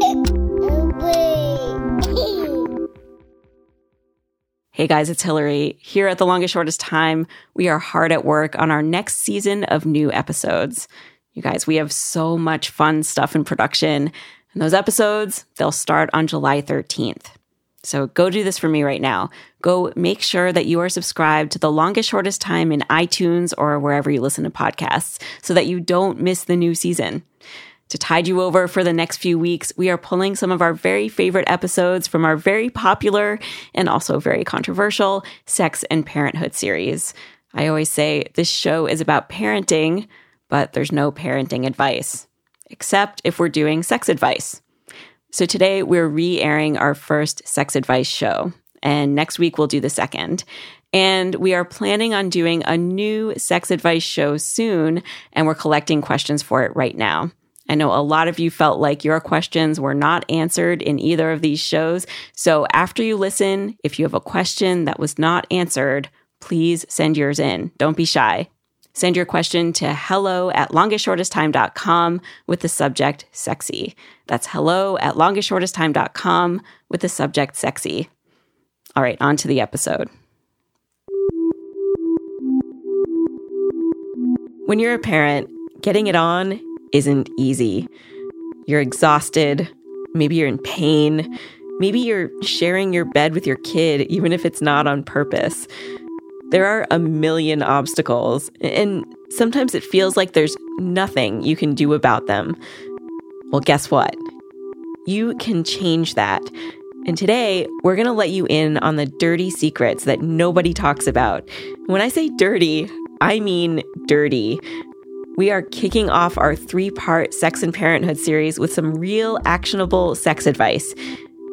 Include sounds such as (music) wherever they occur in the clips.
(laughs) Hey guys, it's Hillary. Here at The Longest Shortest Time, we are hard at work on our next season of new episodes. You guys, we have so much fun stuff in production, and those episodes, they'll start on July 13th. So go do this for me right now. Go make sure that you are subscribed to The Longest Shortest Time in iTunes or wherever you listen to podcasts so that you don't miss the new season. To tide you over for the next few weeks, we are pulling some of our very favorite episodes from our very popular and also very controversial sex and parenthood series. I always say this show is about parenting, but there's no parenting advice, except if we're doing sex advice. So today we're re airing our first sex advice show, and next week we'll do the second. And we are planning on doing a new sex advice show soon, and we're collecting questions for it right now. I know a lot of you felt like your questions were not answered in either of these shows. So after you listen, if you have a question that was not answered, please send yours in. Don't be shy. Send your question to hello at longestshortesttime.com with the subject sexy. That's hello at longestshortesttime.com with the subject sexy. All right, on to the episode. When you're a parent, getting it on isn't easy. You're exhausted. Maybe you're in pain. Maybe you're sharing your bed with your kid, even if it's not on purpose. There are a million obstacles, and sometimes it feels like there's nothing you can do about them. Well, guess what? You can change that. And today, we're going to let you in on the dirty secrets that nobody talks about. When I say dirty, I mean dirty we are kicking off our three part Sex and Parenthood series with some real actionable sex advice.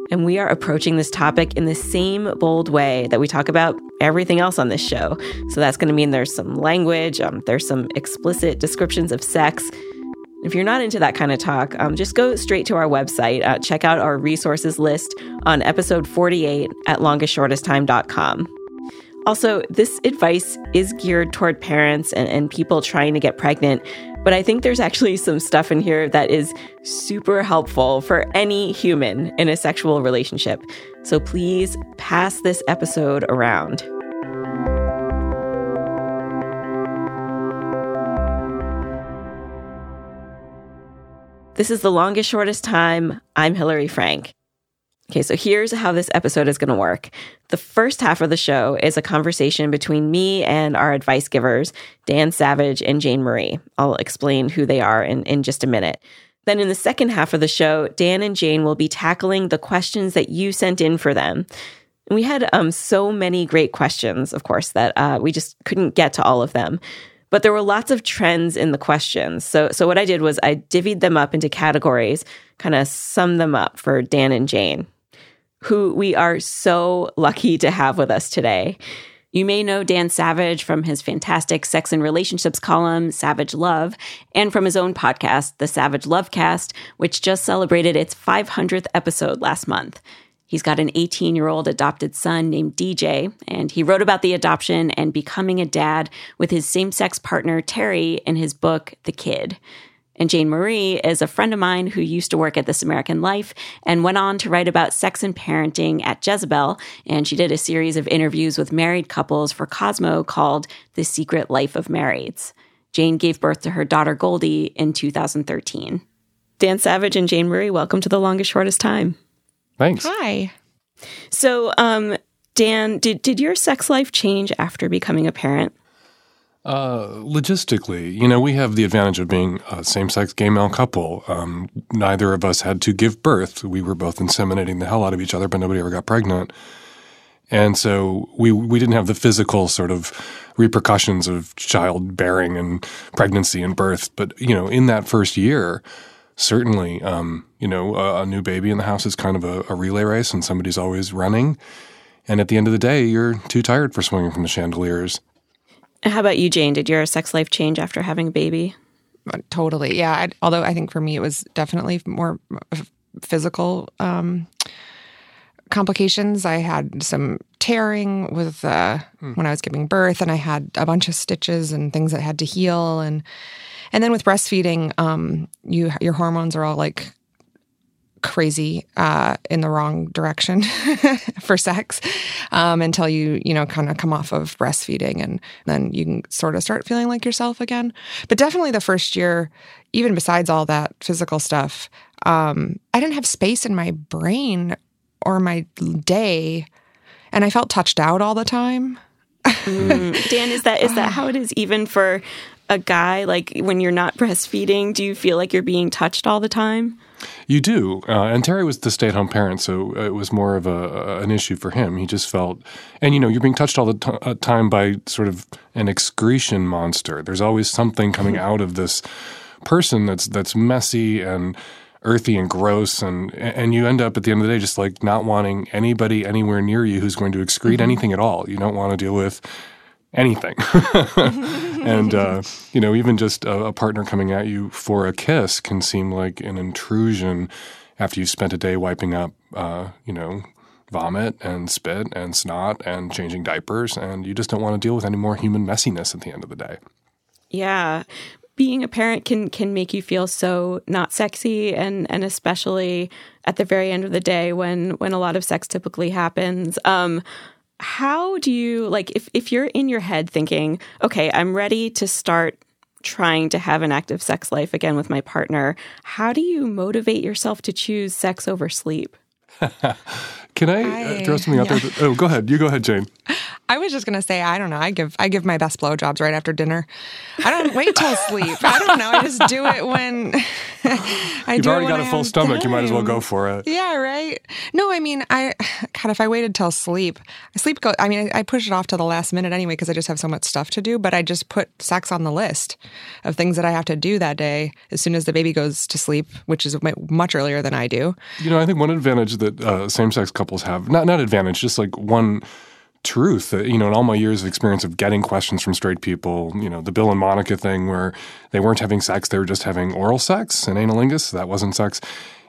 And we are approaching this topic in the same bold way that we talk about everything else on this show. So that's going to mean there's some language, um, there's some explicit descriptions of sex. If you're not into that kind of talk, um, just go straight to our website. Uh, check out our resources list on episode 48 at longestshortesttime.com. Also, this advice is geared toward parents and, and people trying to get pregnant, but I think there's actually (laughs) some stuff in here that is super helpful for any human in a sexual relationship. So please pass this episode around. This is the longest, shortest time. I'm Hillary Frank. Okay, so here's how this episode is going to work. The first half of the show is a conversation between me and our advice givers, Dan Savage and Jane Marie. I'll explain who they are in, in just a minute. Then in the second half of the show, Dan and Jane will be tackling the questions that you sent in for them. We had um, so many great questions, of course, that uh, we just couldn't get to all of them. But there were lots of trends in the questions. So, so what I did was I divvied them up into categories, kind of summed them up for Dan and Jane who we are so lucky to have with us today. You may know Dan Savage from his fantastic sex and relationships column, Savage Love, and from his own podcast, The Savage Lovecast, which just celebrated its 500th episode last month. He's got an 18 year old adopted son named DJ, and he wrote about the adoption and becoming a dad with his same sex partner, Terry, in his book, The Kid. And Jane Marie is a friend of mine who used to work at This American Life and went on to write about sex and parenting at Jezebel. And she did a series of interviews with married couples for Cosmo called The Secret Life of Marrieds. Jane gave birth to her daughter Goldie in 2013. Dan Savage and Jane Marie, welcome to the longest, shortest time. Thanks. Hi. So, um, Dan, did, did your sex life change after becoming a parent? Uh, logistically, you know, we have the advantage of being a same-sex gay male couple. Um, neither of us had to give birth. We were both inseminating the hell out of each other, but nobody ever got pregnant. And so we we didn't have the physical sort of repercussions of childbearing and pregnancy and birth. But you know, in that first year, certainly, um, you know, a, a, new baby in the house is kind of a, a relay race, and somebody's always running. And at the end of the day, you're too tired for swinging from the chandeliers. How about you, Jane? Did your sex life change after having a baby? Totally. Yeah. I, although I think for me, it was definitely more physical um, complications. I had some tearing with uh, hmm. when I was giving birth, and I had a bunch of stitches and things that had to heal. And and then with breastfeeding, um, you your hormones are all like crazy uh, in the wrong direction (laughs) for sex um, until you you know kind of come off of breastfeeding and then you can sort of start feeling like yourself again. But definitely the first year even besides all that physical stuff um, i didn't have space in my brain or my day and i felt touched out all the time. Mm. (laughs) dan is that is that how it is even for a guy? Like when you're not breastfeeding do you feel like you're being touched all the time you do, uh, and Terry was the stay-at-home parent, so it was more of a, an issue for him. He just felt, and you know, you're being touched all the t- uh, time by sort of an excretion monster. There's always something coming mm-hmm. out of this person that's that's messy and earthy and gross, and and you end up at the end of the day just like not wanting anybody anywhere near you who's going to excrete mm-hmm. anything at all. You don't want to deal with anything. (laughs) and, uh, you know, even just a, a, partner coming at you for a kiss can seem like an intrusion after you've spent a day wiping up, uh, you know, vomit and spit and snot and changing diapers. And you just don't want to deal with any more human messiness at the end of the day. Yeah. Being a parent can can make you feel so not sexy and and especially at the very end of the day when when a lot of sex typically happens. Um, how do you like if if you're in your head thinking, okay, I'm ready to start trying to have an active sex life again with my partner, how do you motivate yourself to choose sex over sleep? (laughs) Can I, uh, I throw something out yeah. there? oh, go ahead. You go ahead, Jane. (laughs) I was just gonna say, I don't know. I give I give my best blowjobs right after dinner. I don't wait till sleep. I don't know. I just do it when (laughs) I do it. You've already got a full stomach. Time. You might as well go for it. Yeah, right. No, I mean, I God, if I waited till sleep, I sleep go. I mean, I, I push it off to the last minute anyway because I just have so much stuff to do. But I just put sex on the list of things that I have to do that day as soon as the baby goes to sleep, which is much earlier than I do. You know, I think one advantage that uh, same-sex couples have not not advantage, just like one truth. that You know, in all my years of experience of getting questions from straight people, you know, the Bill and Monica thing where they weren't having sex, they were just having oral sex and anilingus, that wasn't sex.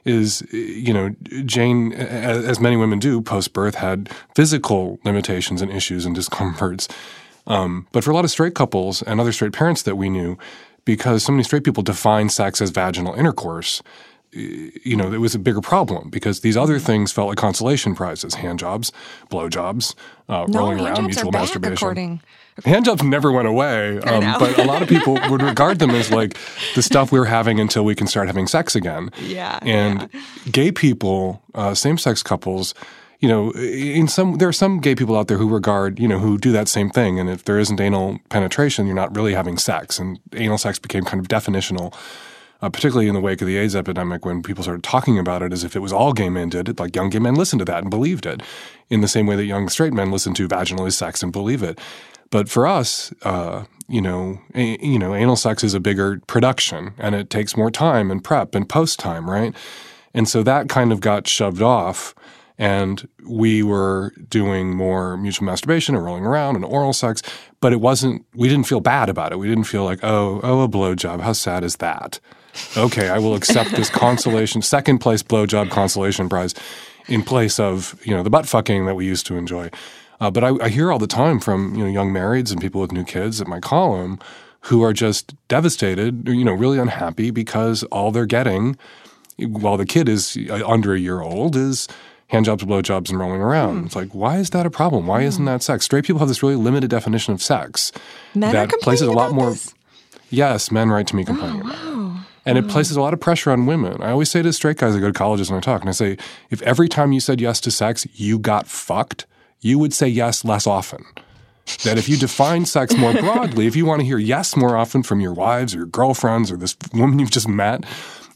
Is, you know, Jane, as many women do post birth, had physical limitations and issues and (laughs) discomforts. Um, but for a lot of straight couples and other straight parents that we knew, because so many straight people define sex as vaginal intercourse, you know, it was a bigger problem because these other things felt like consolation prizes: hand jobs, blow jobs, uh, no, rolling around, mutual back, masturbation. According, Hand jobs never went away, (laughs) um, but a lot of people would (laughs) regard them as like the stuff we are having until we can start having sex again. Yeah, and yeah. gay people, uh, same-sex couples you know, in some there are some gay people out there who regard, you know, who do that same thing. And if there isn't anal penetration, you're not really having sex. And anal sex became kind of definitional uh, particularly in the wake of the AIDS epidemic when people started talking about it as if it was all gay men did it. Like young gay men listened to that and believed it in the same way that young straight men listen to vaginally sex and believe it. But for us, uh, you know, a, you know, anal sex is a bigger production and it takes more time and prep and post time, right? And so that kind of got shoved off and we were doing more mutual masturbation and rolling around and oral sex, but it wasn't. We didn't feel bad about it. We didn't feel like, oh, oh, a blowjob. How sad is that? Okay, I will accept this consolation, second place blowjob consolation prize in place of, you know, the butt fucking that we used to enjoy. Uh, but I, I, hear all the time from, you know, young marrieds and people with new kids at my column who are just devastated, you know, really unhappy because all they're getting while the kid is uh, under a year old is hand jobs, blowjobs, and rolling around. Mm. It's like, why is that a problem? Why mm. isn't that sex? Straight people have this really limited definition of sex Men that places a lot more. This? Yes, men write to me complaining oh, wow. And it mm-hmm. places a lot of pressure on women. I always say to straight guys I go to colleges and I talk, and I say, if every time you said yes to sex, you got fucked, you would say yes less often. that if you define sex more (laughs) broadly, if you want to hear yes more often from your wives or your girlfriends or this woman you've just met,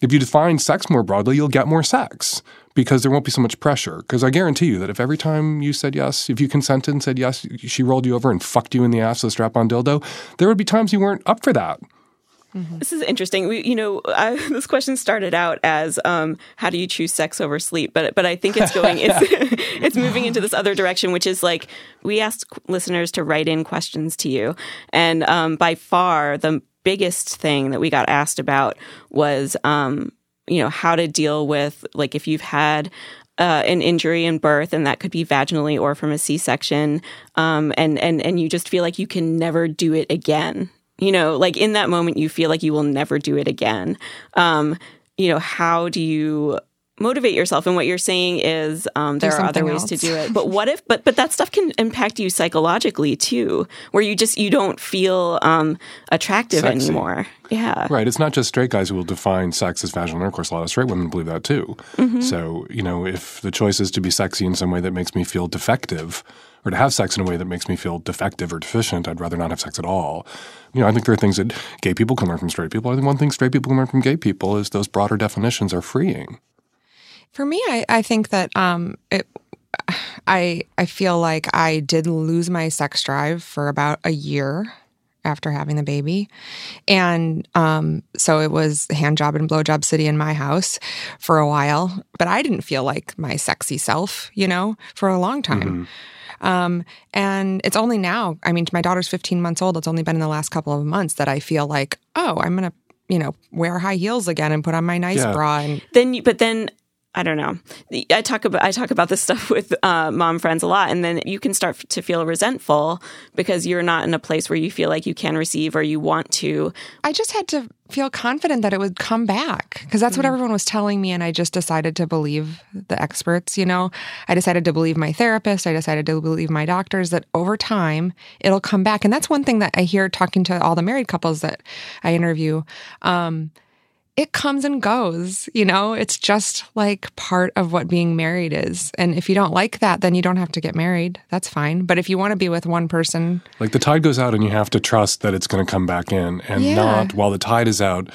if you define sex more broadly, you'll get more sex because there won't be so much pressure. Because I guarantee you that if every time you said yes, if you consented and said yes, she rolled you over and fucked you in the ass with a strap on dildo, there would be times you weren't up for that. Mm-hmm. This is interesting. We, you know, I, (laughs) this question started out as um, how do you choose sex over sleep, but but I think it's going it's (laughs) (laughs) it's moving into this other direction, which is like we asked listeners to write in questions to you, and um, by far the biggest thing that we got asked about was um, you know how to deal with like if you've had uh, an injury in birth, and that could be vaginally or from a C-section, um, and and and you just feel like you can never do it again you know like in that moment you feel like you will never do it again um you know how do you motivate yourself and what you're saying is um, there are other ways to do it but what if but but that stuff can impact you psychologically too where you just you don't feel um, attractive Sexy. anymore yeah Right. It's not just straight guys who will define sex as vaginal intercourse. A lot of straight women believe that too. So, you know, if the choice is to be sexy in some way that makes me feel defective, or to have sex in a way that makes me feel defective or deficient, I'd rather not have sex at all. You know, I think there are things that gay people can learn from straight people. I think one thing straight people can learn from gay people is those broader definitions are freeing. For me, I, I think that um, it, I I feel like I did lose my sex drive for about a year after having the baby, and um, so it was hand job and blowjob city in my house for a while. But I didn't feel like my sexy self, you know, for a long time. Um, and it's only now, I mean, my daughter's 15 months old. It's only been in the last couple of months that I feel like, oh, I'm going to, you know, wear high heels again and put on my nice Yeah. bra. And then you but then I don't know. I talk about I talk about this (laughs) stuff with uh, mom friends a lot, and then you can start to feel resentful because you're not in a place where you feel like you can receive or you want to. I just had to feel confident that it would come back because that's what everyone was telling me. And I just decided to believe the experts, you know. I decided to believe my therapist. I decided to believe my doctors that over time it'll come back. And that's one thing that I hear talking to all the married couples that I interview. Um, it comes and goes, you know, it's just like part of what being married is. And if you don't like that, then you don't have to get married. That's fine. But if you want to be with one person, Like the tide goes out and you have to trust that it's going to come back in and Yeah. not while the tide is out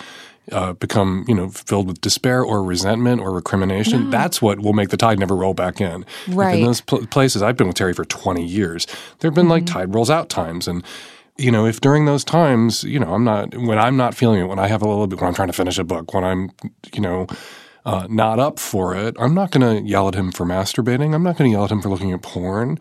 uh, become you know filled with despair or resentment or recrimination that's what will make the tide never roll back in Like, Right. in those pl- places i've been with terry for 20 years there have been like tide rolls out times and you know if during those times you know i'm not when i'm not feeling it when i have a little bit when i'm trying to finish a book when i'm you know uh, not up for it, I'm not going to yell at him for masturbating. I'm not going to yell at him for looking at porn.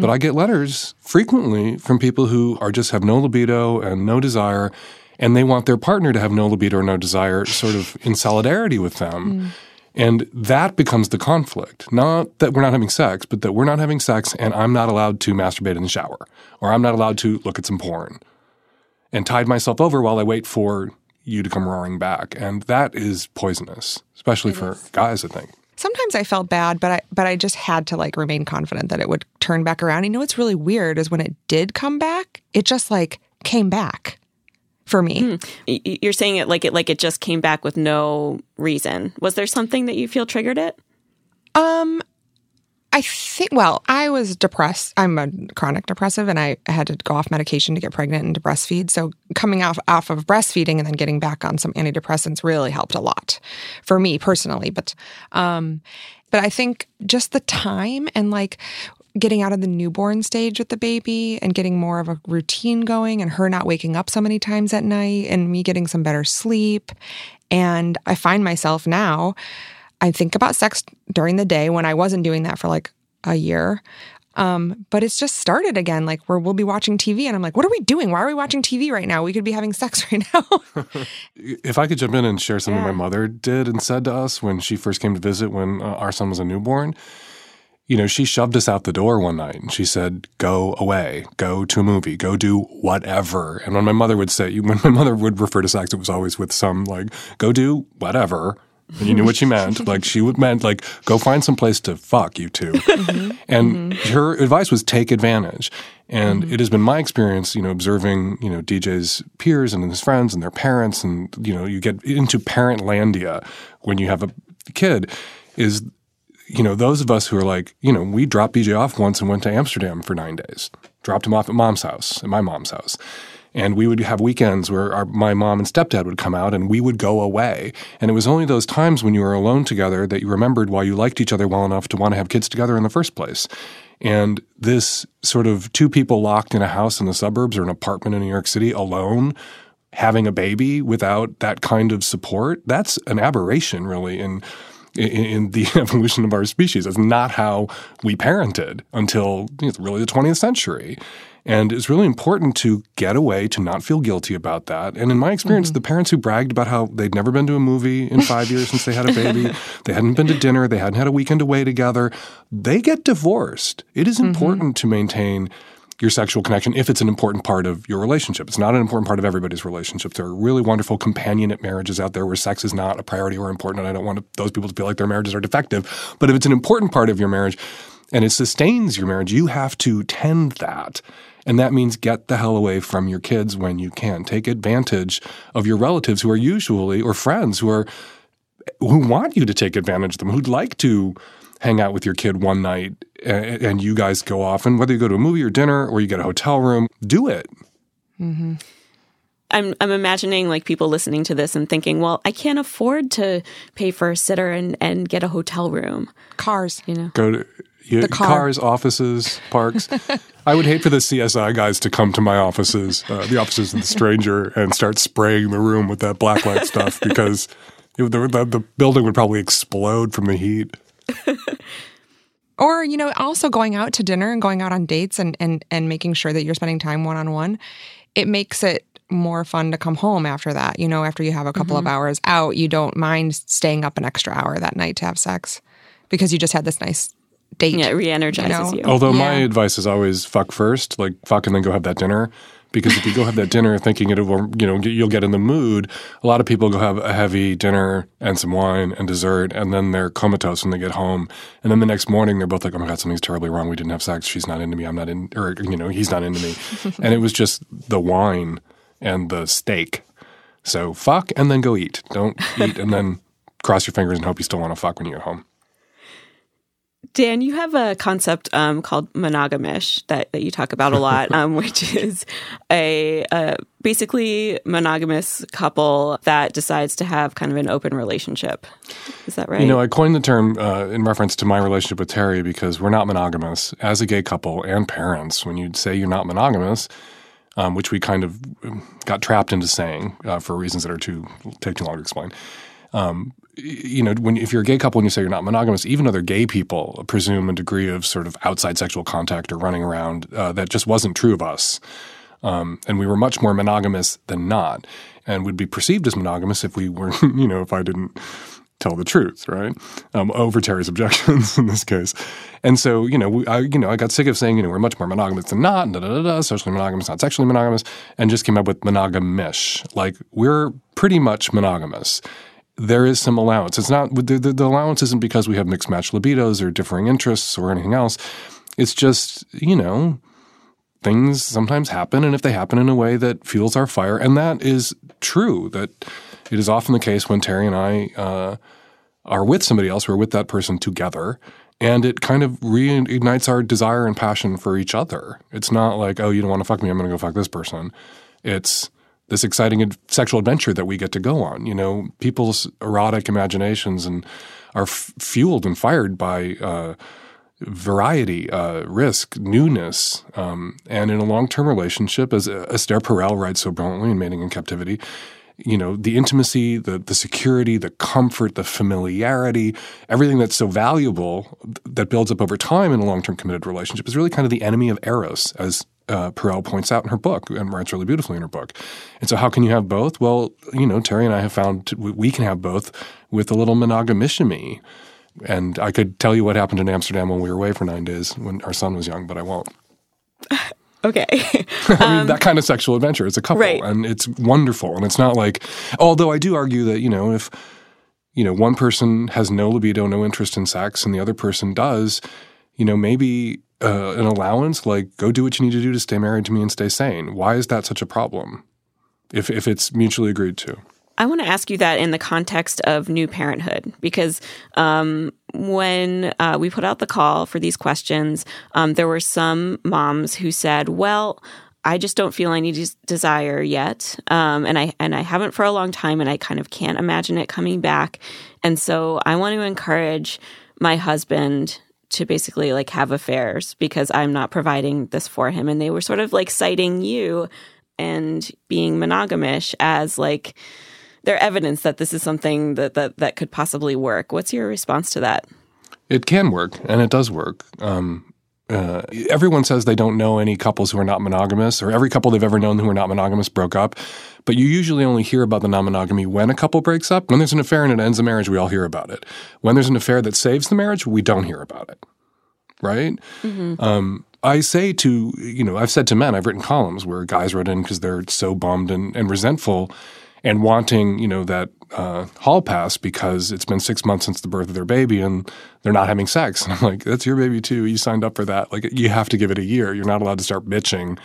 But I get letters frequently from people who are just have no libido and no desire, and they want their partner to have no libido or no desire, sort of in solidarity with them. And that becomes the conflict. Not that we're not having sex, but that we're not having sex and I'm not allowed to masturbate in the shower, or I'm not allowed to look at some porn and tide myself over while I wait for you to come roaring back. And that is poisonous, especially for guys, I think. sometimes I felt bad, but I but I just had to like remain confident that it would turn back around. You know what's really weird is when it did come back, it just like came back for me. Y- You're saying it like it like it just came back with no reason. Was there something that you feel triggered it? Um I think well, I was depressed. I'm a chronic depressive and I had to go off medication to get pregnant and to breastfeed. So coming off off of breastfeeding and then getting back on some antidepressants really helped a lot for me personally. But um but I think just the time and like getting out of the newborn stage with the baby and getting more of a routine going and her not waking up so many times at night and me getting some better sleep. And I find myself now I think about sex during the day when I wasn't doing that for like a year. Um, but it's just started again, like where we'll be watching TV and I'm like, what are we doing? Why are we watching TV right now? We could be having sex (laughs) right now. If I could jump in and share something Yeah. my mother did and said to us when she first came to visit when uh, our son was a newborn, you know, she shoved us out the door one night and she said, "Go away, go to a movie, go do whatever." And when my mother would say, (laughs) when my mother would refer to sex, it was always with some like, "Go do whatever." And you knew what she meant. Like she would meant like, "Go find some place to fuck you 2 (laughs) mm-hmm. And mm-hmm. her advice was take advantage. And mm-hmm. it has been my experience, you know, observing, you know, DJ's peers and his friends and their parents, and you know, you get into parentlandia when you have a kid. Is you know, those of us who are like, you know, we dropped DJ off once and went to Amsterdam for nine days. Dropped him off at mom's house, at my mom's house. And we would have weekends where our, my mom and stepdad would come out and we would go away. And it was only those times when you were alone together that you remembered why you liked each other well enough to want to have kids together in the first place. And this sort of two people locked in a house in the suburbs or an apartment in New York City alone, having a baby without that kind of support, that's an aberration, really. And in the (laughs) evolution of our species. That's not how we parented until you know, really the 20th century. And it's really important to get away, to not feel guilty about that. And in my experience, mm-hmm. the parents who bragged about how they'd never been to a movie in five (laughs) years since they had a baby, they hadn't been to dinner, they hadn't had a weekend away together, they get divorced. It is mm-hmm. important to maintain your sexual connection if it's an important part of your relationship. It's not an important part of everybody's relationship. There are really wonderful companionate marriages out there where sex is not a priority or important, and I don't want those people to feel like their marriages are defective. But if it's an important part of your marriage and it sustains your marriage, you have to tend that. And that means get the hell away from your kids when you can. Take advantage of your relatives who are usually, or friends who are, who want you to take advantage of them, who'd like to hang out with your kid one night and, and you guys go off. And whether you go to a movie or dinner or you get a hotel room, do it. Mm-hmm. I'm I'm imagining like people listening to this and thinking, well, I can't afford to pay for a sitter and, and get a hotel room. Cars, you know. Go to you, the car. cars, offices, parks. (laughs) I would hate for the CSI guys to come to my offices, uh, the offices of the stranger, and start spraying the room with that blacklight stuff because it, the, the, the building would probably explode from the heat. (laughs) or you know also going out to dinner and going out on dates and and and making sure that you're spending time one on one it makes it more fun to come home after that you know after you have a couple mm-hmm. of hours out you don't mind staying up an extra hour that night to have sex because you just had this nice date yeah it re-energizes you, know? you. although yeah. my advice is always fuck first like fuck and then go have that dinner because if you go have that dinner thinking it will, you know, you'll get in the mood. A lot of people go have a heavy dinner and some wine and dessert, and then they're comatose when they get home. And then the next morning, they're both like, "Oh my god, something's terribly wrong. We didn't have sex. She's not into me. I'm not in, or you know, he's not into me." (laughs) and it was just the wine and the steak. So fuck and then go eat. Don't eat and then cross your fingers and hope you still want to fuck when you get home. Dan, you have a concept um, called monogamish that, that you talk about a lot, (laughs) um, which is a, a, basically monogamous couple that decides to have kind of an open relationship. Is that right? You know, I coined the term uh, in reference to my relationship with Terry because we're not monogamous as a gay couple and parents. When you say you're not monogamous, um, which we kind of got trapped into saying uh, for reasons that are too take too long to explain. Um, you know, when if you're a gay couple and you say you're not monogamous, even other gay people presume a degree of sort of outside sexual contact or running around uh, that just wasn't true of us. Um, and we were much more monogamous than not, and would be perceived as monogamous if we were, (laughs) you know, if I didn't tell the truth, right? Um, over Terry's (laughs) objections in this case. And so, you know, we, I, you know, I got sick of saying, you know, we're much more monogamous than not, da, da, da, socially monogamous, not sexually monogamous, and just came up with monogamish. Like, we're pretty much monogamous there is some allowance. It's not the, the, allowance isn't because we have mixed match libidos or differing interests or anything else. It's just you know things sometimes happen, and if they happen in a way that fuels our fire, and that is true. That it is often the case when Terry and I uh, are with somebody else, we're with that person together, and it kind of reignites our desire and passion for each other. It's not like, oh, you don't want to fuck me, I'm going to go fuck this person. It's this exciting sexual adventure that we get to go on. You know, people's erotic imaginations and are f- fueled and fired by uh, variety, uh, risk, newness, um, and in a long-term relationship, as Esther Perel writes so brilliantly in Mating in Captivity. You know, the intimacy, the the security, the comfort, the familiarity, everything that's so valuable that builds up over time in a long-term committed relationship is really kind of the enemy of eros, as uh, Perel points out in her book and writes really beautifully in her book. And so, how can you have both? Well, you know, Terry and I have found we can have both with a little monogamishemy. And I could tell you what happened in Amsterdam when we were away for nine days when our son was young, but I won't. (laughs) Okay. (laughs) I mean, um, that kind of sexual adventure. It's a couple, right. and it's wonderful. And it's not like, although I do argue that you know if you know one person has no libido, no interest in sex, and the other person does, you know maybe uh, an allowance, like go do what you need to do to stay married to me and stay sane. Why is that such a problem if, if it's mutually agreed to? I want to ask you that in the context of new parenthood, because um, when uh, we put out the call for these questions, um, there were some moms who said, "Well, I just don't feel any des- desire yet, um, and I and I haven't for a long time, and I kind of can't imagine it coming back, and so I want to encourage my husband to basically like have affairs because I'm not providing this for him. And they were sort of like citing you and being monogamish as like their evidence that this is something that, that, that could possibly work. What's your response to that? It can work, and it does work. Um, uh, everyone says they don't know any couples who are not monogamous, or every couple they've ever known who are not monogamous broke up. But you usually only hear about the non monogamy when a couple breaks up. When there's an affair and it ends the marriage, we all hear about it. When there's an affair that saves the marriage, we don't hear about it. Right? Mm-hmm. Um, I say to, you know, I've said to men, I've written columns where guys wrote in because they're so bummed and, and resentful and wanting, you know, that uh, hall pass because it's been six months since the birth of their baby and they're not having sex. (laughs) And I'm like, that's your baby too. You signed up for that. Like, you have to give it a year. You're not allowed to start bitching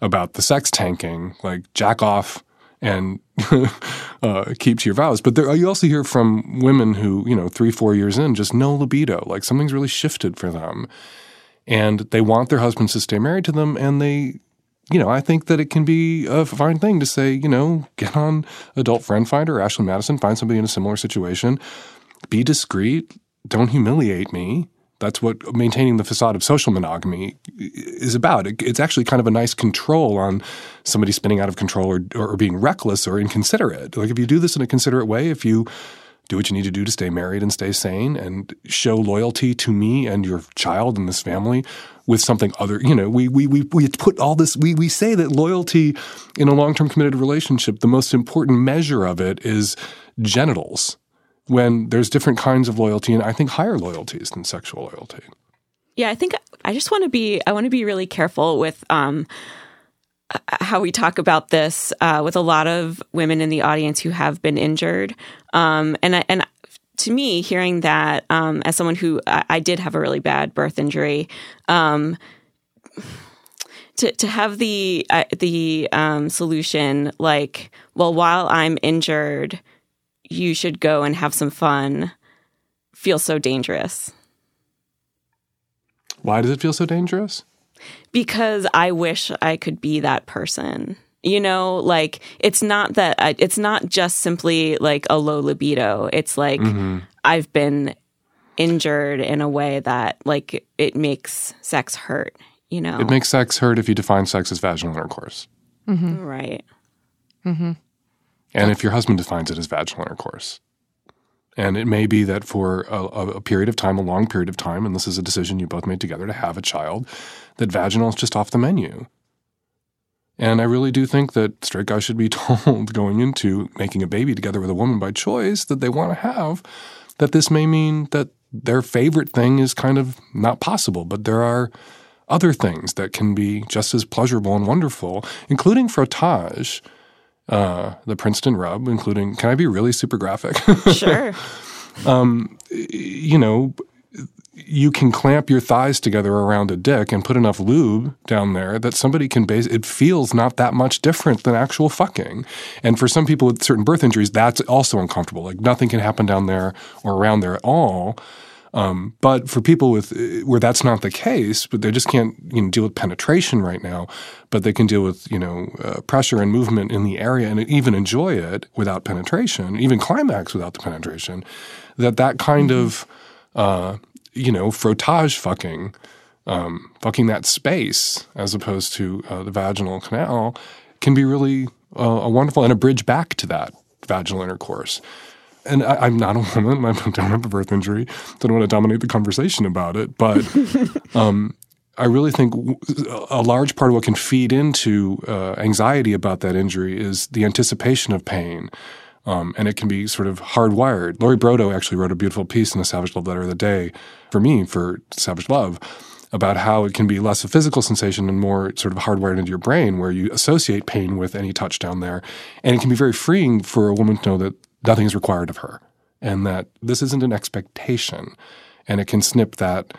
about the sex tanking. Like, jack off and (laughs) uh, keep to your vows. But there, you also hear from women who, you know, three, four years in, just no libido. Like, something's really shifted for them. And they want their husbands to stay married to them, and they you know, I think that it can be a fine thing to say, you know, get on Adult Friend Finder Ashley Madison, find somebody in a similar situation, be discreet, don't humiliate me. That's what maintaining the facade of social monogamy is about. it's actually kind of a nice control on somebody spinning out of control or, or being reckless or inconsiderate. Like if you do this in a considerate way, if you do what you need to do to stay married and stay sane and show loyalty to me and your child and this family with something other. You know, we we we we put all this. We we say that loyalty in a long term committed relationship, the most important measure of it is genitals. When there's different kinds of loyalty, and I think higher loyalties than sexual loyalty. Yeah, I think I just want to be. I want to be really careful with. Um, how we talk about this uh, with a lot of women in the audience who have been injured, um, and and to me, hearing that um, as someone who I, I, did have a really bad birth injury, um, to to have the uh, the um, solution like, well, while I'm injured, you should go and have some fun, feels so dangerous. Why does it feel so dangerous? Because I wish I could be that person. You know, like it's not that I, it's not just simply like a low libido. It's like mm-hmm. I've been injured in a way that like it makes sex hurt, you know. It makes sex hurt if you define sex as vaginal intercourse. Mm-hmm. Right. Mm-hmm. And if your husband defines it as vaginal intercourse. And it may be that for a, a, period of time, a long period of time, and this is a decision you both made together to have a child, that vaginal is just off the menu. And I really do think that straight guys should be (laughs) told going into making a baby together with a woman by choice that they want to have, that this may mean that their favorite thing is kind of not possible, but there are other things that can be just as pleasurable and wonderful, including frottage, uh, the Princeton rub, including, can I be really super graphic? Sure. (laughs) um, you know, you can clamp your thighs together around a dick and put enough lube down there that somebody can base it feels not that much different than actual fucking. And for some people with certain birth injuries, that's also uncomfortable. Like nothing can happen down there or around there at all. Um, but for people with where that's not the case, but they just can't you know deal with penetration right now, but they can deal with you know uh, pressure and movement in the area and even enjoy it without penetration, even climax without the penetration. That that kind mm-hmm. of uh, you know, frottage fucking, um, fucking that space as opposed to uh, the vaginal canal can be really uh, a wonderful and a bridge back to that vaginal intercourse. And I, am not a (laughs) woman. I don't have a birth injury. I don't want to dominate the conversation about it. But (laughs) um, I really think a large part of what can feed into uh, anxiety about that injury is the anticipation of pain. Um, and it can be sort of hardwired. Lori Brotto actually wrote a beautiful piece in the Savage Love Letter of the Day for me for Savage Love about how it can be less a physical sensation and more sort of hardwired into your brain where you associate pain with any touch down there. And it can be very freeing for a woman to know that nothing is required of her and that this isn't an expectation. And it can snip that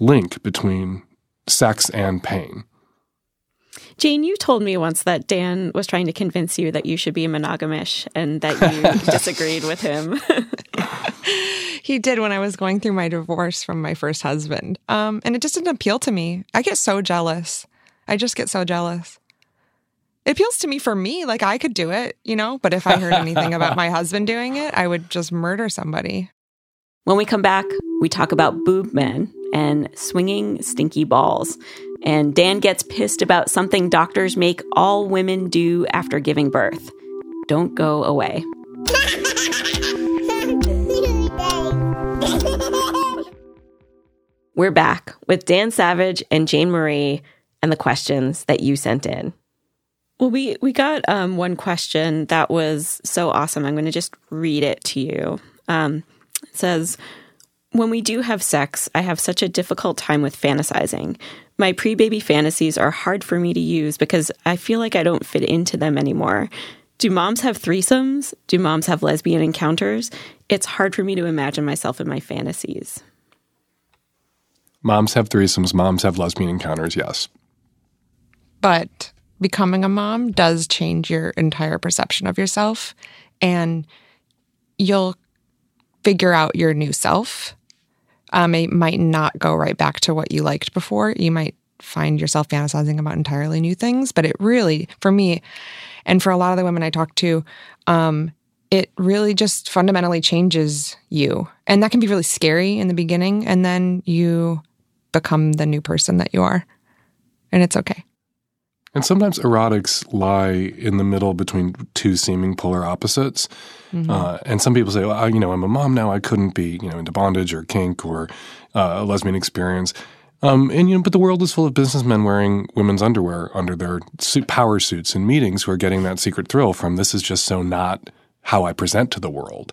link between sex and pain. Jane, you told me once that Dan was trying to convince you that you should be monogamish and that you (laughs) disagreed with him. (laughs) he did when I was going through my divorce from my first husband. Um, and it just didn't appeal to me. I get so jealous. I just get so jealous. It appeals to me for me, like I could do it, you know, but if I heard anything about my (laughs) husband doing it, I would just murder somebody. When we come back, we talk about boob men and swinging stinky balls. And Dan gets pissed about something doctors make all women do after giving birth. Don't go away. (laughs) We're back with Dan Savage and Jane Marie and the questions that you sent in. Well, we we got um, one question that was so awesome. I'm going to just read it to you. Um, it says, when we do have sex, I have such a difficult time with fantasizing. My pre baby fantasies are hard for me to use because I feel like I don't fit into them anymore. Do moms have threesomes? Do moms have lesbian encounters? It's hard for me to imagine myself in my fantasies. Moms have threesomes, moms have lesbian encounters, yes. But becoming a mom does change your entire perception of yourself, and you'll figure out your new self. Um, it might not go right back to what you liked before. You might find yourself fantasizing about entirely new things, but it really, for me, and for a lot of the women I talk to, um, it really just fundamentally changes you. And that can be really scary in the beginning. And then you become the new person that you are. And it's okay. And sometimes erotics lie in the middle between two seeming polar opposites. Mm-hmm. Uh, and some people say, well, I, you know, I'm a mom now. I couldn't be, you know, into bondage or kink or uh, a lesbian experience. Um, and you know, but the world is full of businessmen wearing women's underwear under their suit, power suits in meetings who are getting that secret thrill from this is just so not how I present to the world.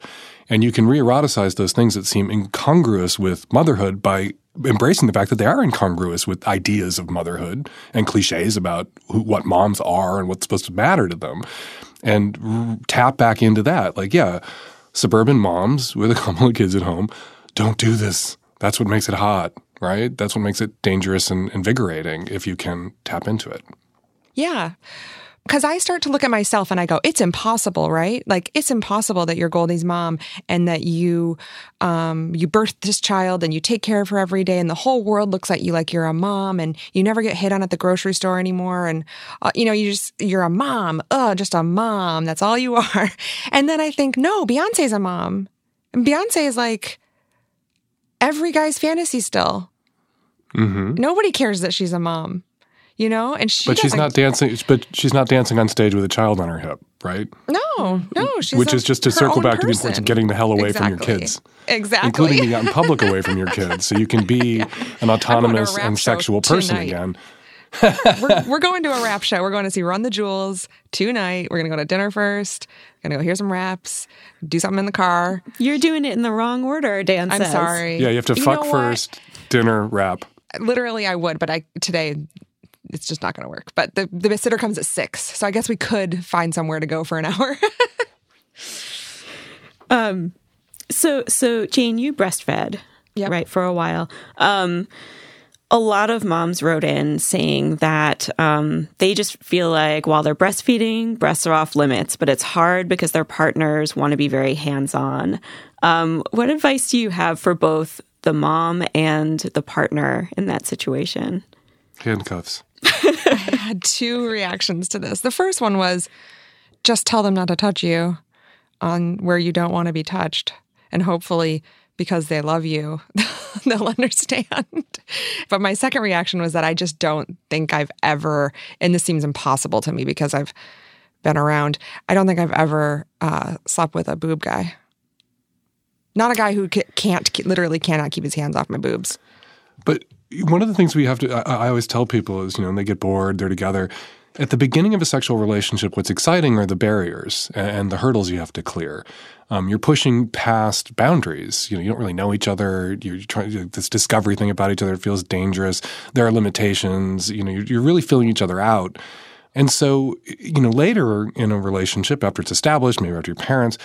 And you can re-eroticize those things that seem incongruous with motherhood by embracing the fact that they are incongruous with ideas of motherhood and cliches about who, what moms are and what's supposed to matter to them. And r- tap back into that. Like yeah suburban moms with a (laughs) couple of kids at home don't do this. That's what makes it hot right? That's what makes it dangerous and invigorating if you can tap into it. Yeah because I start to look at myself and I go, it's impossible, right? Like it's impossible that you're Goldie's mom and that you um, you birthed this child and you take care of her every day and the whole world looks at you like you're a mom and you never get hit on at the grocery store anymore and uh, you know you just you're a mom, oh, just a mom. That's all you (laughs) are. And then I think, no, Beyonce's a mom, and Beyonce is like every guy's fantasy still. Mm-hmm. Nobody cares that she's a mom you know and she but she's not dancing but she's not dancing on stage with a child on her hip right no no she's which a, is just to circle back person. to the importance of getting the hell away exactly. from your kids exactly including being out in public away from your kids so you can be (laughs) yeah. an autonomous and sexual person tonight. again we're, we're going to a rap show. We're going to see Run the Jewels tonight. We're going to go to dinner first. We're going to go hear some raps, do something in the car. You're doing it in the wrong order, Dan I'm says. sorry. yeah you have to You fuck first dinner rap Literally, I would, but I today it's just not going to work. But the the sitter comes at six, so I guess we could find somewhere to go for an (laughs) hour. Um, so so Jane, you breastfed, Yep. right, for a while. Um, a lot of moms wrote in saying that um, they just feel like while they're breastfeeding, breasts are off limits, but it's hard because their partners want to be very hands on. Um, what advice do you have for both the mom and the partner in that situation? handcuffs (laughs) I had two reactions to this. The first one was just tell them not to touch you on where you don't want to be touched. And hopefully, because they love you, (laughs) they'll understand. But my second reaction was that I just don't think I've ever, and this seems impossible to me because I've been around, I don't think I've ever uh, slept with a boob guy. Not a guy who can't, literally cannot keep his hands off my boobs. But one of the things we have to, I, I always tell people is, you know, they get bored, they're together. At the beginning of a sexual relationship, what's exciting are the barriers and, the hurdles you have to clear. Um, you're pushing past boundaries. You know, you don't really know each other. You're trying this discovery thing about each other. It feels dangerous. There are limitations. You know, you're, you're really feeling each other out. And so, you know, later in a relationship, after it's established, maybe after your parents,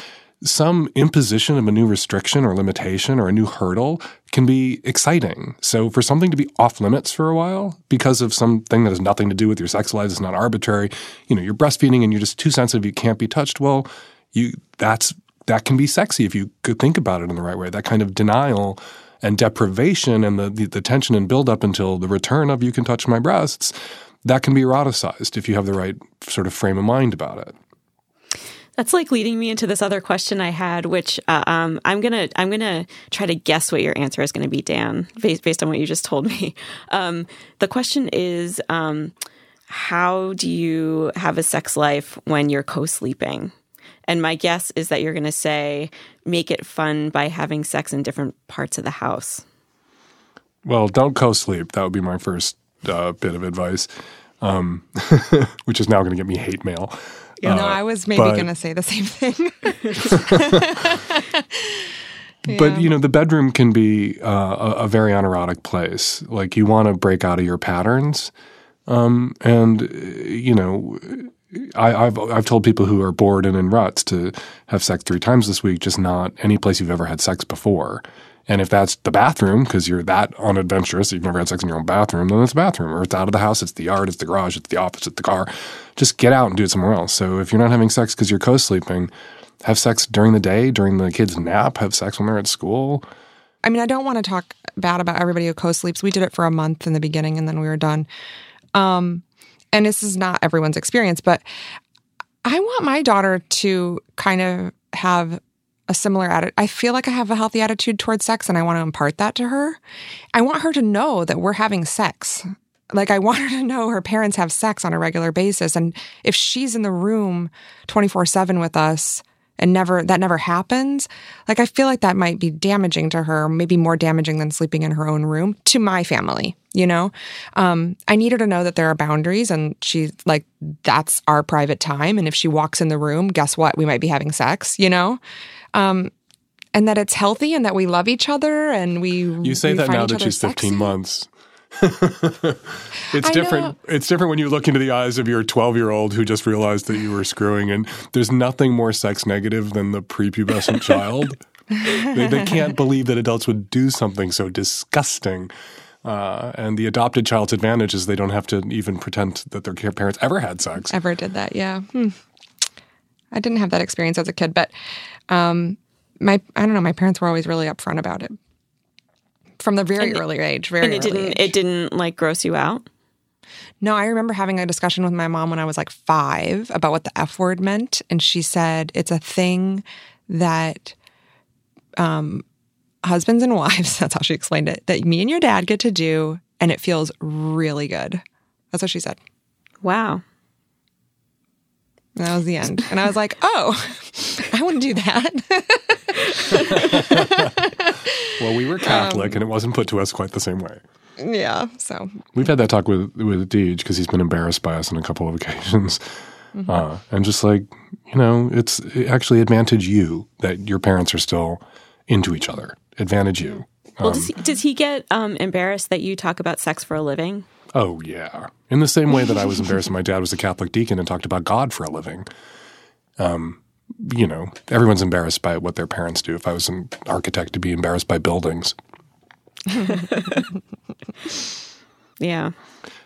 some imposition of a new restriction or limitation or a new hurdle can be exciting. So for something to be off limits for a while because of something that has nothing to do with your sex life, it's not arbitrary. You know, you're breastfeeding and you're just too sensitive, you can't be touched. Well, you that's that can be sexy if you could think about it in the right way. That kind of denial and deprivation and the, the, the tension and build up until the return of you can touch my breasts, that can be eroticized if you have the right sort of frame of mind about it. That's like leading me into this other question I had, which uh, um, I'm gonna I'm gonna try to guess what your answer is going to be, Dan, based, based on what you just told me. Um, the question is, um, how do you have a sex life when you're co-sleeping? And my guess is that you're going to say, make it fun by having sex in different parts of the house. Well, don't co-sleep. That would be my first uh, bit of advice, um, (laughs) which is now going to get me hate mail. No, I was maybe going to say the same thing. (laughs) (laughs) But you know, the bedroom can be uh, a, a, very unerotic place. Like you want to break out of your patterns, um, and you know, I, have I've told people who are bored and in ruts to have sex three times this week, just not any place you've ever had sex before. And if that's the bathroom, because you're that unadventurous, you've never had sex in your own bathroom, then it's the bathroom. Or it's out of the house, it's the yard, it's the garage, it's the office, it's the car. Just get out and do it somewhere else. So if you're not having sex because you're co sleeping, have sex during the day, during the kids' nap, have sex when they're at school. I mean, I don't want to talk bad about everybody who co sleeps. We did it for a month in the beginning and then we were done. Um, and this is not everyone's experience, but I want my daughter to kind of have a similar attitude. I feel like I have a healthy attitude towards sex and I want to impart that to her. I want her to know that we're having sex. Like, I (laughs) want her to know her parents have sex on a regular basis. And if she's in the room 24 7 with us, and never that never happens like i feel like that might be damaging to her maybe more damaging than sleeping in her own room to my family you know um, i need her to know that there are boundaries and she's like that's our private time and if she walks in the room guess what we might be having sex you know um, and that it's healthy and that we love each other and we you say we that now that she's 15 sexy. months (laughs) it's different. It's different when you look into the eyes of your 12 year old who just realized that you were screwing. And there's nothing more sex negative than the prepubescent (laughs) child. they, they, can't believe that adults would do something so disgusting. Uh, and the adopted child's advantage is they don't have to even pretend that their parents ever had sex. Ever did that, yeah. Hmm. I didn't have that experience as a kid, but um, my I don't know. My parents were always really upfront about it from the very and early age. Very and it didn't age. it didn't like gross you out. No, I remember having a discussion with my mom when I was like five about what the F word meant, and she said it's a thing that um, husbands and (laughs) wives. That's how she explained it. That me and your dad get to do, and it feels really good. That's what she said. Wow. And that was the end. And I was like, oh, (laughs) I wouldn't do that. (laughs) well, we were Catholic um, and it wasn't put to us quite the same way. Yeah. So we've had that talk with, with Deej because he's been embarrassed by us on a couple of occasions. Mm-hmm. Uh, and just like, you know, it's actually advantage you that your parents are still into each other. Advantage you. Well, does, he, does he get um, embarrassed that you talk about sex for a living? Oh, yeah. In the same way that I was embarrassed my dad was a Catholic deacon and talked about God for a living. Um, you know, everyone's embarrassed by what their parents do. If I was an architect, to be embarrassed by buildings. (laughs) yeah.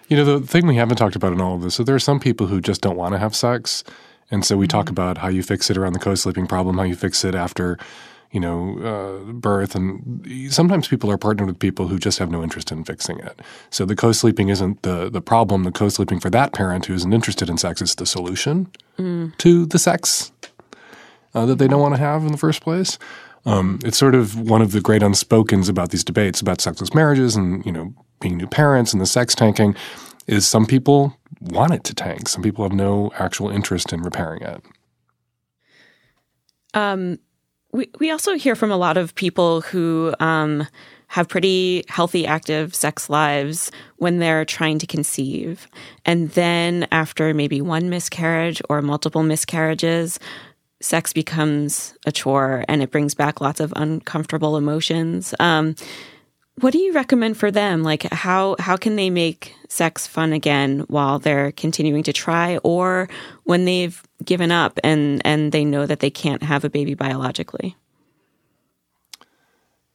You know, the thing we haven't talked about in all of this, so there are some people who just don't want to have sex. And so we mm-hmm. talk about how you fix it around the co sleeping problem, how you fix it after you know, uh, birth. And sometimes people are partnered with people who just have no interest in fixing it. So the co-sleeping isn't the the problem. The co-sleeping for that parent who isn't interested in sex is the solution mm. to the sex uh, that they don't want to have in the first place. Um, it's sort of one of the great unspokens about these debates about sexless marriages and you know being new parents and the sex tanking is some people want it to tank. Some people have no actual interest in repairing it. Um, we, we also hear from a lot of people who um, have pretty healthy, active sex lives when they're trying to conceive. And then after maybe one miscarriage or multiple miscarriages, sex becomes a chore and it brings back lots of uncomfortable emotions. Um, what do you recommend for them? Like how how can they make sex fun again while they're continuing to try or when they've given up and and they know that they can't have a baby biologically?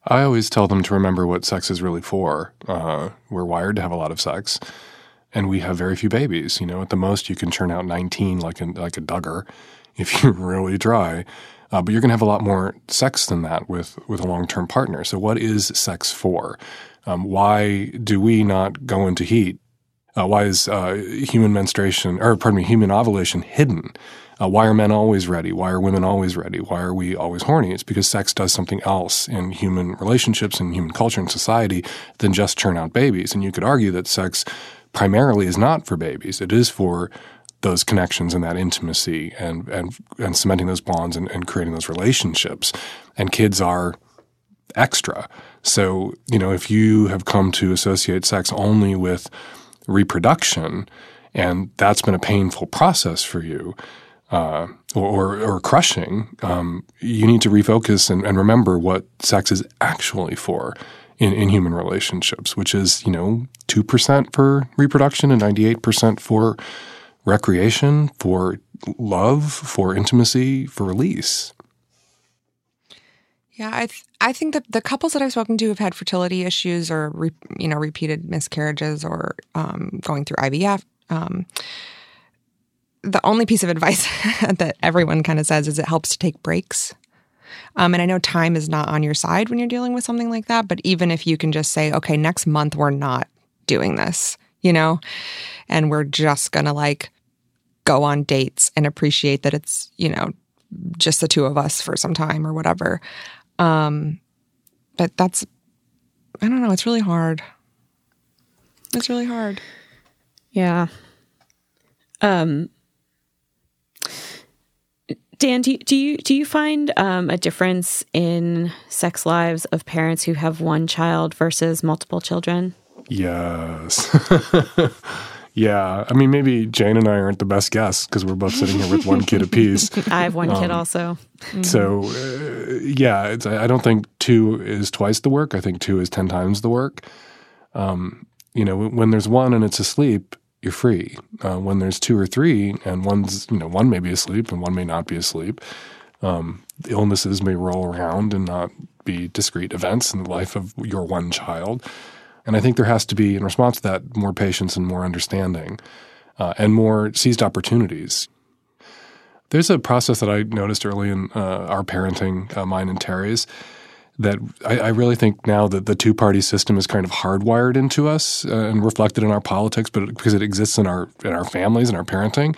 I always tell them to remember what sex is really for. Uh, we're wired to have a lot of sex, and we have very few babies. You know, at the most you can churn out 19 like a, like a Duggar if (laughs) you really try. Uh, but you're going to have a lot more sex than that with, with a long term partner. So, what is sex for? Um, why do we not go into heat? Uh, why is uh, human menstruation, or pardon me, human ovulation hidden? Uh, why are men always ready? Why are women always ready? Why are we always horny? It's because sex does something else in human relationships and human culture and society than just churn out babies. And you could argue that sex primarily is not for babies. It is for those connections and that intimacy and and and cementing those bonds and, and creating those relationships. And kids are extra. So, you know, if you have come to associate sex only with reproduction and that's been a painful process for you, uh, or, or, crushing, um, you need to refocus and, and remember what sex is actually for in, in human relationships, which is, you know, 2% for reproduction and 98% for recreation, for love, for intimacy, for release. Yeah, I th- I think that the couples that I've spoken to have had fertility issues or re- you know repeated miscarriages or um, going through IVF. Um, the only piece of advice (laughs) that everyone kind of says is it helps to take breaks. Um, and I know time is not on your side when you're dealing with something like that, but even if you can just say, okay, next month we're not doing this, you know, and we're just gonna like go on dates and appreciate that it's, you know, just the two of us for some time or whatever. Um, but that's, I don't know, it's really hard. It's really hard. Yeah. Um, Dan, do you, do you do you find um, a difference in sex lives of parents who have one child versus multiple children? Yes. (laughs) yeah. I mean, maybe Jane and I aren't the best guests because we're both sitting here with one kid (laughs) apiece. I have one kid also. So, uh, yeah, it's, I don't think two is twice the work. I think two is 10 times the work. Um, you know, when there's one and it's asleep, you're free. Uh, when there's two or three and one's, you know, one may be asleep and one may not be asleep, um, illnesses may roll around and not be discrete events in the life of your one child. And I think there has to be, in response to that, more patience and more understanding uh, and more seized opportunities. There's a process that I noticed early in uh, our parenting, uh, mine and Terry's, that I, I, really think now that the two party system is kind of hardwired into us uh, and reflected in our politics, but because it exists in our in our families and our parenting,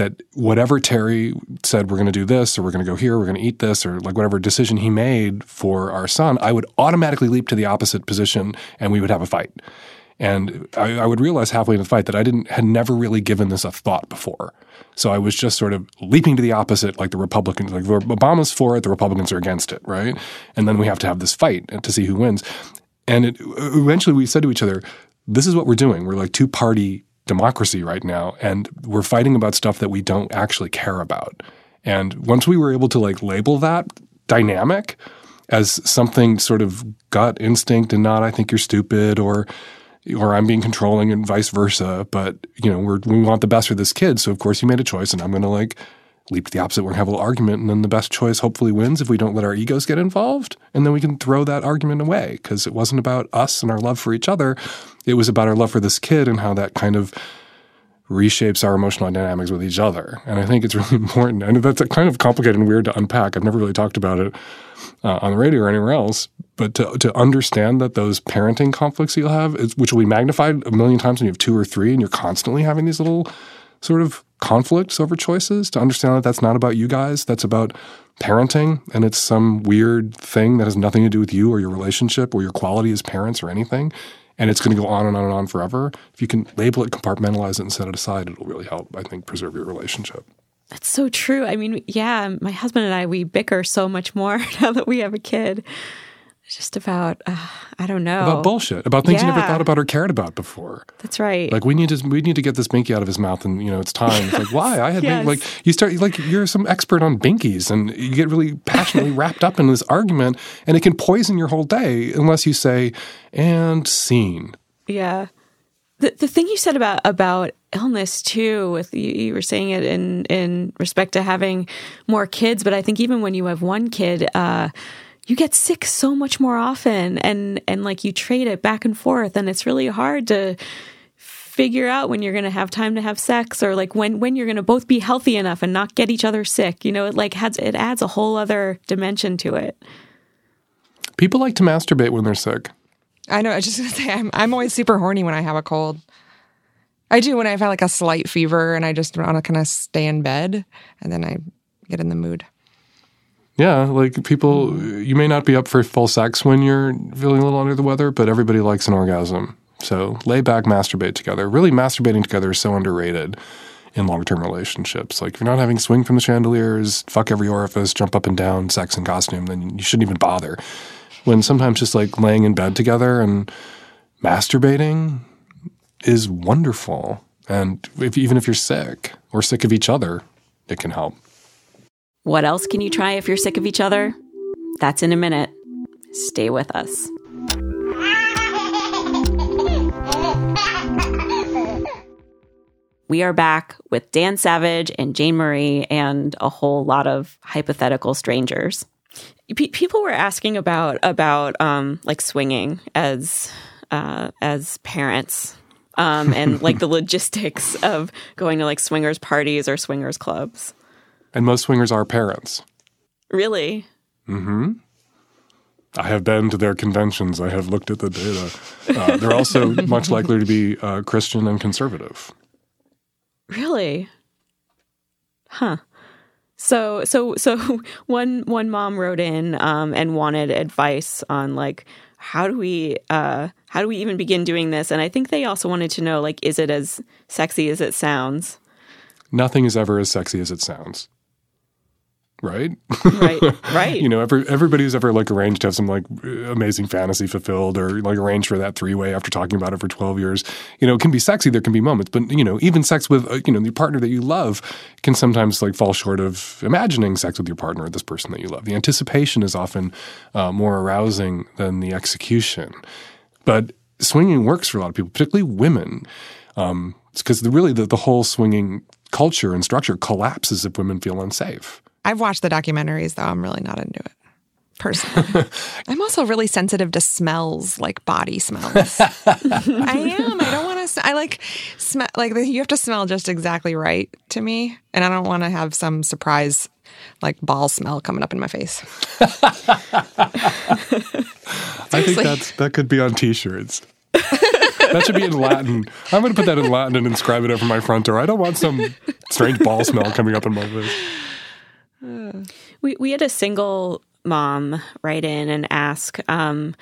that whatever Terry said, we're going to do this, or we're going to go here, we're going to eat this, or like whatever decision he made for our son, I would automatically leap to the opposite position and we would have a fight. And I, I, would realize halfway in the fight that I didn't had never really given this a thought before. So I was just sort of leaping to the opposite, like the Republicans, like Obama's for it, the Republicans are against it, right? And then we have to have this fight to see who wins. And it, eventually we said to each other, this is what we're doing. We're like two party democracy right now, and we're fighting about stuff that we don't actually care about. And once we were able to like label that dynamic as something sort of gut instinct and not, I think you're stupid or or I'm being controlling and vice versa. But you know, we're, we want the best for this kid, so of course you made a choice, and I'm going to like leap to the opposite. We're going to have a little argument, and then the best choice hopefully wins if we don't let our egos get involved, and then we can throw that argument away because it wasn't about us and our love for each other. It was about our love for this kid and how that kind of reshapes our emotional dynamics with each other. And I think it's really (laughs) important. And that's kind of complicated and weird to unpack. I've never really talked about it uh, on the radio or anywhere else. But to, to understand that those parenting conflicts you'll have, which will be magnified a million times when you have two or three and you're constantly having these little sort of conflicts over choices, to understand that that's not about you guys, that's about parenting and it's some weird thing that has nothing to do with you or your relationship or your quality as parents or anything and it's going to go on and on and on forever. If you can label it, compartmentalize it, and set it aside, it'll really help, I think, preserve your relationship. That's so true. I mean, yeah, my husband and I, we bicker so much more (laughs) now that we have a kid. Just about, uh, I don't know. About bullshit, about things yeah. you never thought about or cared about before. That's right. Like we need to, we need to get this binky out of his mouth, and you know, it's time. It's like why I had (laughs) yes. like you start like you're some expert on binkies, and you get really passionately wrapped up in this argument, and it can poison your whole day unless you say and scene. Yeah. The the thing you said about about illness too, with you, you were saying it in in respect to having more kids, but I think even when you have one kid, uh, you get sick so much more often and and like you trade it back and forth and it's really hard to figure out when you're going to have time to have sex or like when when you're going to both be healthy enough and not get each other sick you know it like has it adds a whole other dimension to it. People like to masturbate when they're sick. I know i was just going to say I'm, I'm always super horny when i have a cold. I do when i've had like a slight fever and i just want to kind of stay in bed and then i get in the mood yeah, like people, hmm. you may not be up for full sex when you're feeling a little under the weather, but everybody likes an orgasm. So lay back, masturbate together. Really, masturbating together is so underrated in long term relationships. Like if you're not having swing from the chandeliers, fuck every orifice, jump up and down, sex and costume, then you shouldn't even bother. When sometimes just like laying in bed together and masturbating is wonderful. And if, even if you're sick or sick of each other, it can help. What else can you try if you're sick of each other? That's in a minute. Stay with us. We are back with Dan Savage and Jane Marie and a whole lot of hypothetical strangers. P- people were asking about about um, like swinging as uh, as parents um, and like the (laughs) logistics of going to like swingers parties or swingers clubs. And most swingers are parents. Really? Mm-hmm. I have been to their conventions. I have looked at the data. Uh, they're also (laughs) much likely to be uh, Christian and conservative. Really? Huh. So so so (laughs) one one mom wrote in um, and wanted advice on like how do we uh, how do we even begin doing this? And I think they also wanted to know like is it as sexy as it sounds? Nothing is ever as sexy as it sounds right? Right, (laughs) right. you know, every, everybody who's ever like arranged to have some like amazing fantasy fulfilled or like arranged for that three way after talking about it for 12 years, you know, it can be sexy. There can be moments, but you know, even sex with, uh, you know, the partner that you love can sometimes like fall short of imagining sex with your partner or this person that you love. The anticipation is often uh, more arousing than the execution. But swinging works for a lot of people, particularly women. Um, it's because really the, the whole swinging culture and structure collapses if women feel unsafe. I've watched the documentaries, though. I'm really not into it. Personally, (laughs) I'm also really sensitive to smells, like body smells. (laughs) I am. I don't want to. I like smell. Like you have to smell just exactly right to me, and I don't want to have some surprise, like ball smell coming up in my face. (laughs) I think that's that could be on T-shirts. that should be in Latin. I'm going to put that in Latin and inscribe it over my front door. I don't want some strange ball smell coming up in my face. We we had a single mom write in and ask um,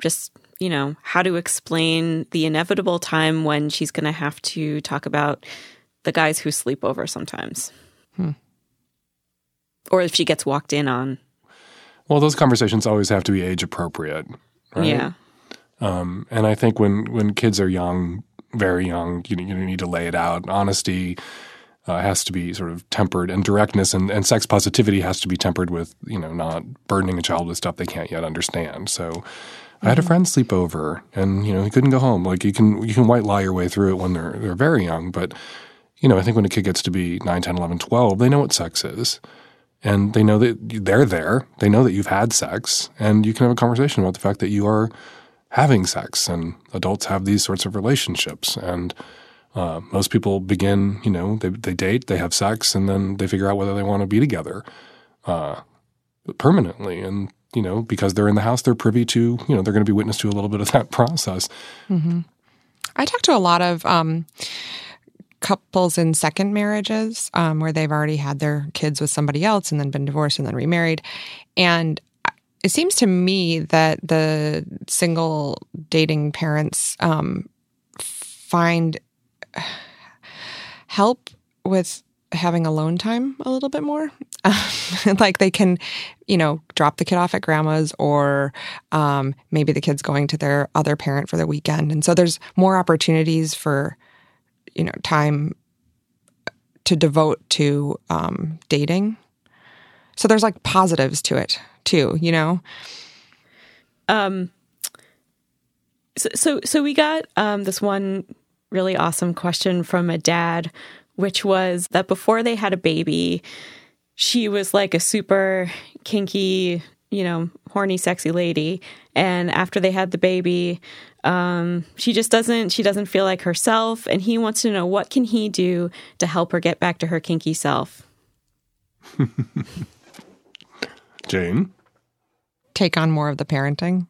just you know how to explain the inevitable time when she's going to have to talk about the guys who sleep over sometimes, hmm. or if she gets walked in on. Well, those conversations always have to be age appropriate, right? Yeah. Um, and I think when when kids are young, very young, you, you need to lay it out. Honesty, uh, has to be sort of tempered, and directness and, and sex positivity has to be tempered with you know not burdening a child with stuff they can't yet understand. So. I had a mm-hmm. friend sleep over, and you know he couldn't go home. Like you can you can white lie your way through it when they're they're very young, but you know I think when a kid gets to be 9, 10, 11, 12, they know what sex is, and they know that they're there. They know that you've had sex, and you can have a conversation about the fact that you are having sex, and adults have these sorts of relationships, and uh, most people begin, you know, they, they date, they have sex, and then they figure out whether they want to be together uh, permanently. And, you know, because they're in the house, they're privy to, you know, they're going to be witness to a little bit of (laughs) that process. Mm-hmm. I talk to a lot of um, couples in second marriages um, where they've already had their kids with somebody else and then been divorced and then remarried. And it seems to me that the single dating parents um, find help with having alone time a little bit more. (laughs) like they can, you know, drop the kid off at grandma's, or um, maybe the kid's going to their other parent for the weekend. And so there's more opportunities for, you know, time to devote to um, dating. So there's like positives to it too, you know? Um, so, so, so we got um, this one really awesome question from a dad, which was that before they had a baby, she was like a super kinky, you know, horny, sexy lady. And after they had the baby, um, she just doesn't she doesn't feel like herself. And he wants to know what can he do to help her get back to her kinky self. (laughs) Jane, take on more of the parenting.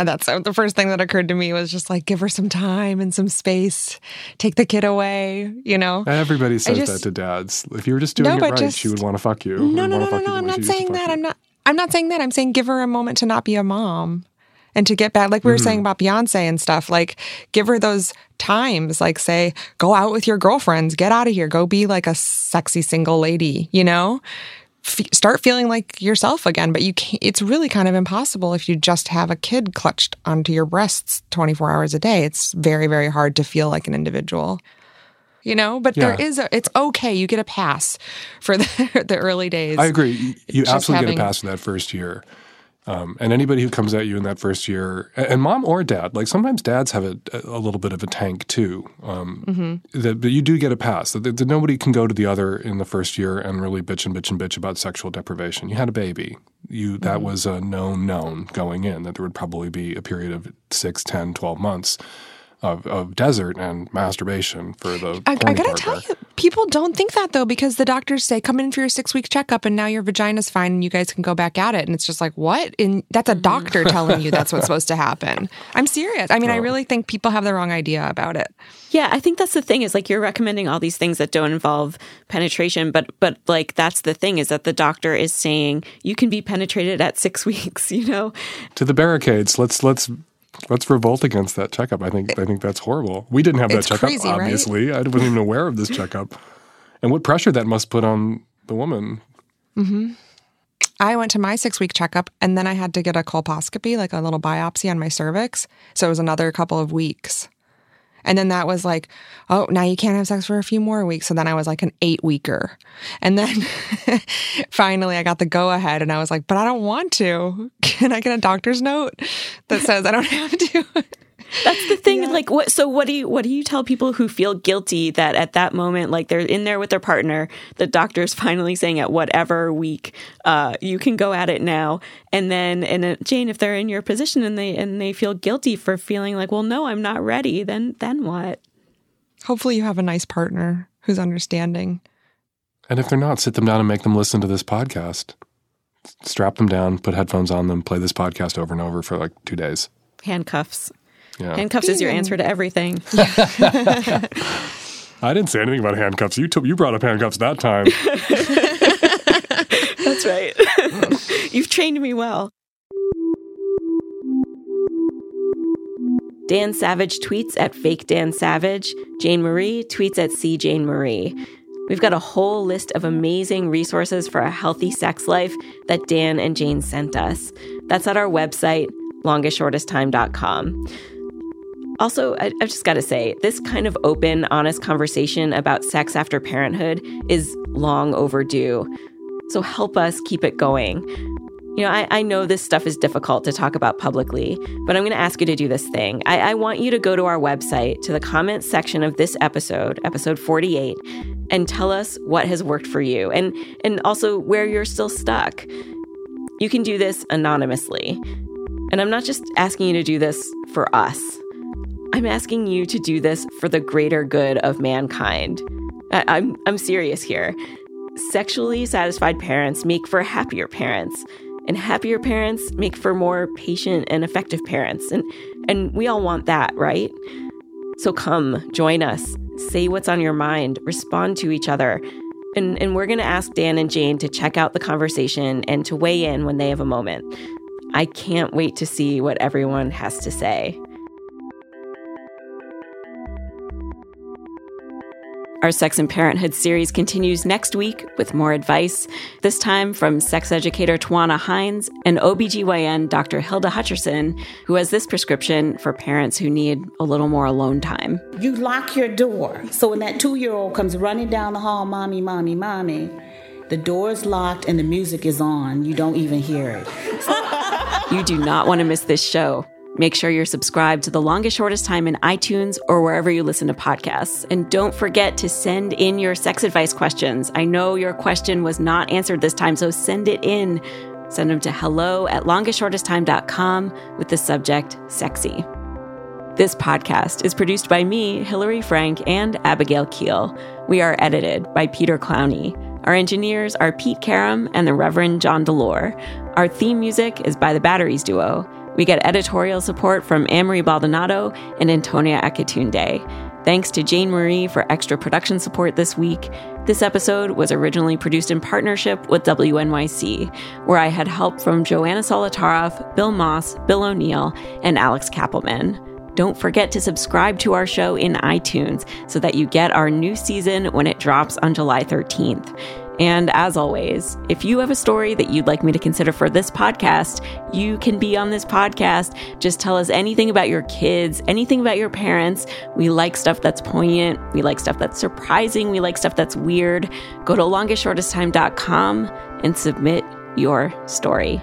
And that's the first thing that occurred to me was just like, give her some time and some space, take the kid away, you know? Everybody says just, that to dads. If you were just doing no, it right, just, she would want to fuck you. No, no, no, no, no. I'm not saying that. I'm not, I'm not saying that. I'm saying give her a moment to not be a mom and to get back, like we were mm-hmm. saying about Beyonce and stuff, like give her those times, like say, go out with your girlfriends, get out of here, go be like a sexy single lady, you know? F- start feeling like yourself again. But you can't, it's really kind of impossible if you just have a kid clutched onto your breasts 24 hours a day. It's very, very hard to feel like an individual. you know but Yeah. there is a it's okay you get a pass for the, (laughs) the early days I agree. You- You absolutely having- get a pass for that first year. Um, and anybody who comes at you in that first year, and, mom or dad, like sometimes dads have a, a little bit of a tank too. Um, Mm-hmm. that, but you do get a pass. That, that nobody can go to the other in the first year and really bitch and bitch and bitch about sexual deprivation. You had a baby. You that Mm-hmm. was a known known going in that there would probably be a period of 6, 10, 12 months of, of desert and masturbation for the. I, I gotta tell there. you, people don't think that though, because the doctors say, come in for your six week checkup and now your vagina's fine and you guys can go back at it. And it's just like, what? And that's a mm-hmm. doctor telling you that's what's supposed to happen. (laughs) I'm serious. I mean, I really think people have the wrong idea about it. Yeah, I think that's the thing is like you're recommending all these things that don't involve penetration, but but like that's the thing is that the doctor is saying you can be penetrated at 6 (laughs) weeks, you know. to the barricades. Let's let's let's revolt against that checkup. I think I think that's horrible. We didn't have that It's checkup, crazy, right? obviously. I wasn't even aware of this checkup, and what pressure that must put on the woman. Mm-hmm. I went to my six week checkup and then I had to get a colposcopy, like a little biopsy on my cervix. So it was another couple of weeks. And then that was like, oh, now you can't have sex for a few more weeks. So then I was like an eight weeker. And then (laughs) finally I got the go ahead and I was like, but I don't want to. (laughs) Can I get a doctor's note that says I don't (laughs) have to? That's the thing. Like, what? So, what do you what do you tell people who feel guilty that at that moment, like they're in there with their partner, the doctor's (laughs) finally saying at whatever week, uh, you can go at it now, and then and uh, Jane, if they're in your position and they and they feel guilty for feeling like, well, no, I'm not ready, then then what? Hopefully you have a nice partner who's understanding. And if they're not, sit them down and make them listen to this podcast. Strap them down, put headphones on them, play this podcast over and over for like two days. Handcuffs. Yeah, Handcuffs is your answer to everything. (laughs) (laughs) I didn't say anything about handcuffs. You took you brought up handcuffs that time. (laughs) That's right. You've trained me well. Dan Savage tweets at fake Dan Savage. Jane Marie tweets at C Jane Marie. We've got a whole list of amazing resources for a healthy sex life that Dan and Jane sent us. That's at our website, longestshortesttime.com. Also, I, I've just got to say, this kind of open, honest conversation about sex after parenthood is long overdue. So help us keep it going. You know, I, I know this stuff is difficult to talk about publicly, but I'm going to ask you to do this thing. I, I want you to go to our website, to the comments section of this episode, episode 48, and tell us what has worked for you and, and also where you're still stuck. You can do this anonymously. And I'm not just asking you to do this for us, I'm asking you to do this for the greater good of mankind. I, I'm, I'm serious here. Sexually satisfied parents make for happier parents, and happier parents make for more patient and effective parents. And, and we all want that, right? So come, join us, say what's on your mind, respond to each other. And, and we're going to ask Dan and Jane to check out the conversation and to weigh in when they have a moment. I can't wait to see what everyone has to say. Our Sex and Parenthood series continues next week with more advice, this time from sex educator Twanna Hines and OBGYN Dr. Hilda Hutcherson, who has this prescription for parents who need a little more alone time. You lock your door. So when that two year old comes running down the hall, mommy, mommy, mommy, the door is locked and the music is on. You don't even hear it. You do not want to miss this show. Make sure you're subscribed to The Longest Shortest Time in iTunes or wherever you listen to podcasts. And don't forget to send in your sex advice questions. I know your question was not answered this time, so send it in. Send them to hello at longestshortesttime.com with the subject sexy. This podcast is produced by me, Hilary Frank, and Abigail Keel. We are edited by Peter Clowney. Our engineers are Pete Karam and the Reverend John Delore. Our theme music is by the Batteries Duo. We get editorial support from Amory Baldonado and Antonia Akatunde. Thanks to Jane Marie for extra production support this week. This episode was originally produced in partnership with WNYC, where I had help from Joanna Solotaroff, Bill Moss, Bill O'Neill, and Alex Kappelman. Don't forget to subscribe to our show in iTunes so that you get our new season when it drops on July 13th. And as always, if you have a story that you'd like me to consider for this podcast, you can be on this podcast. Just tell us anything about your kids, anything about your parents. We like stuff that's poignant. We like stuff that's surprising. We like stuff that's weird. Go to longestshortesttime.com and submit your story.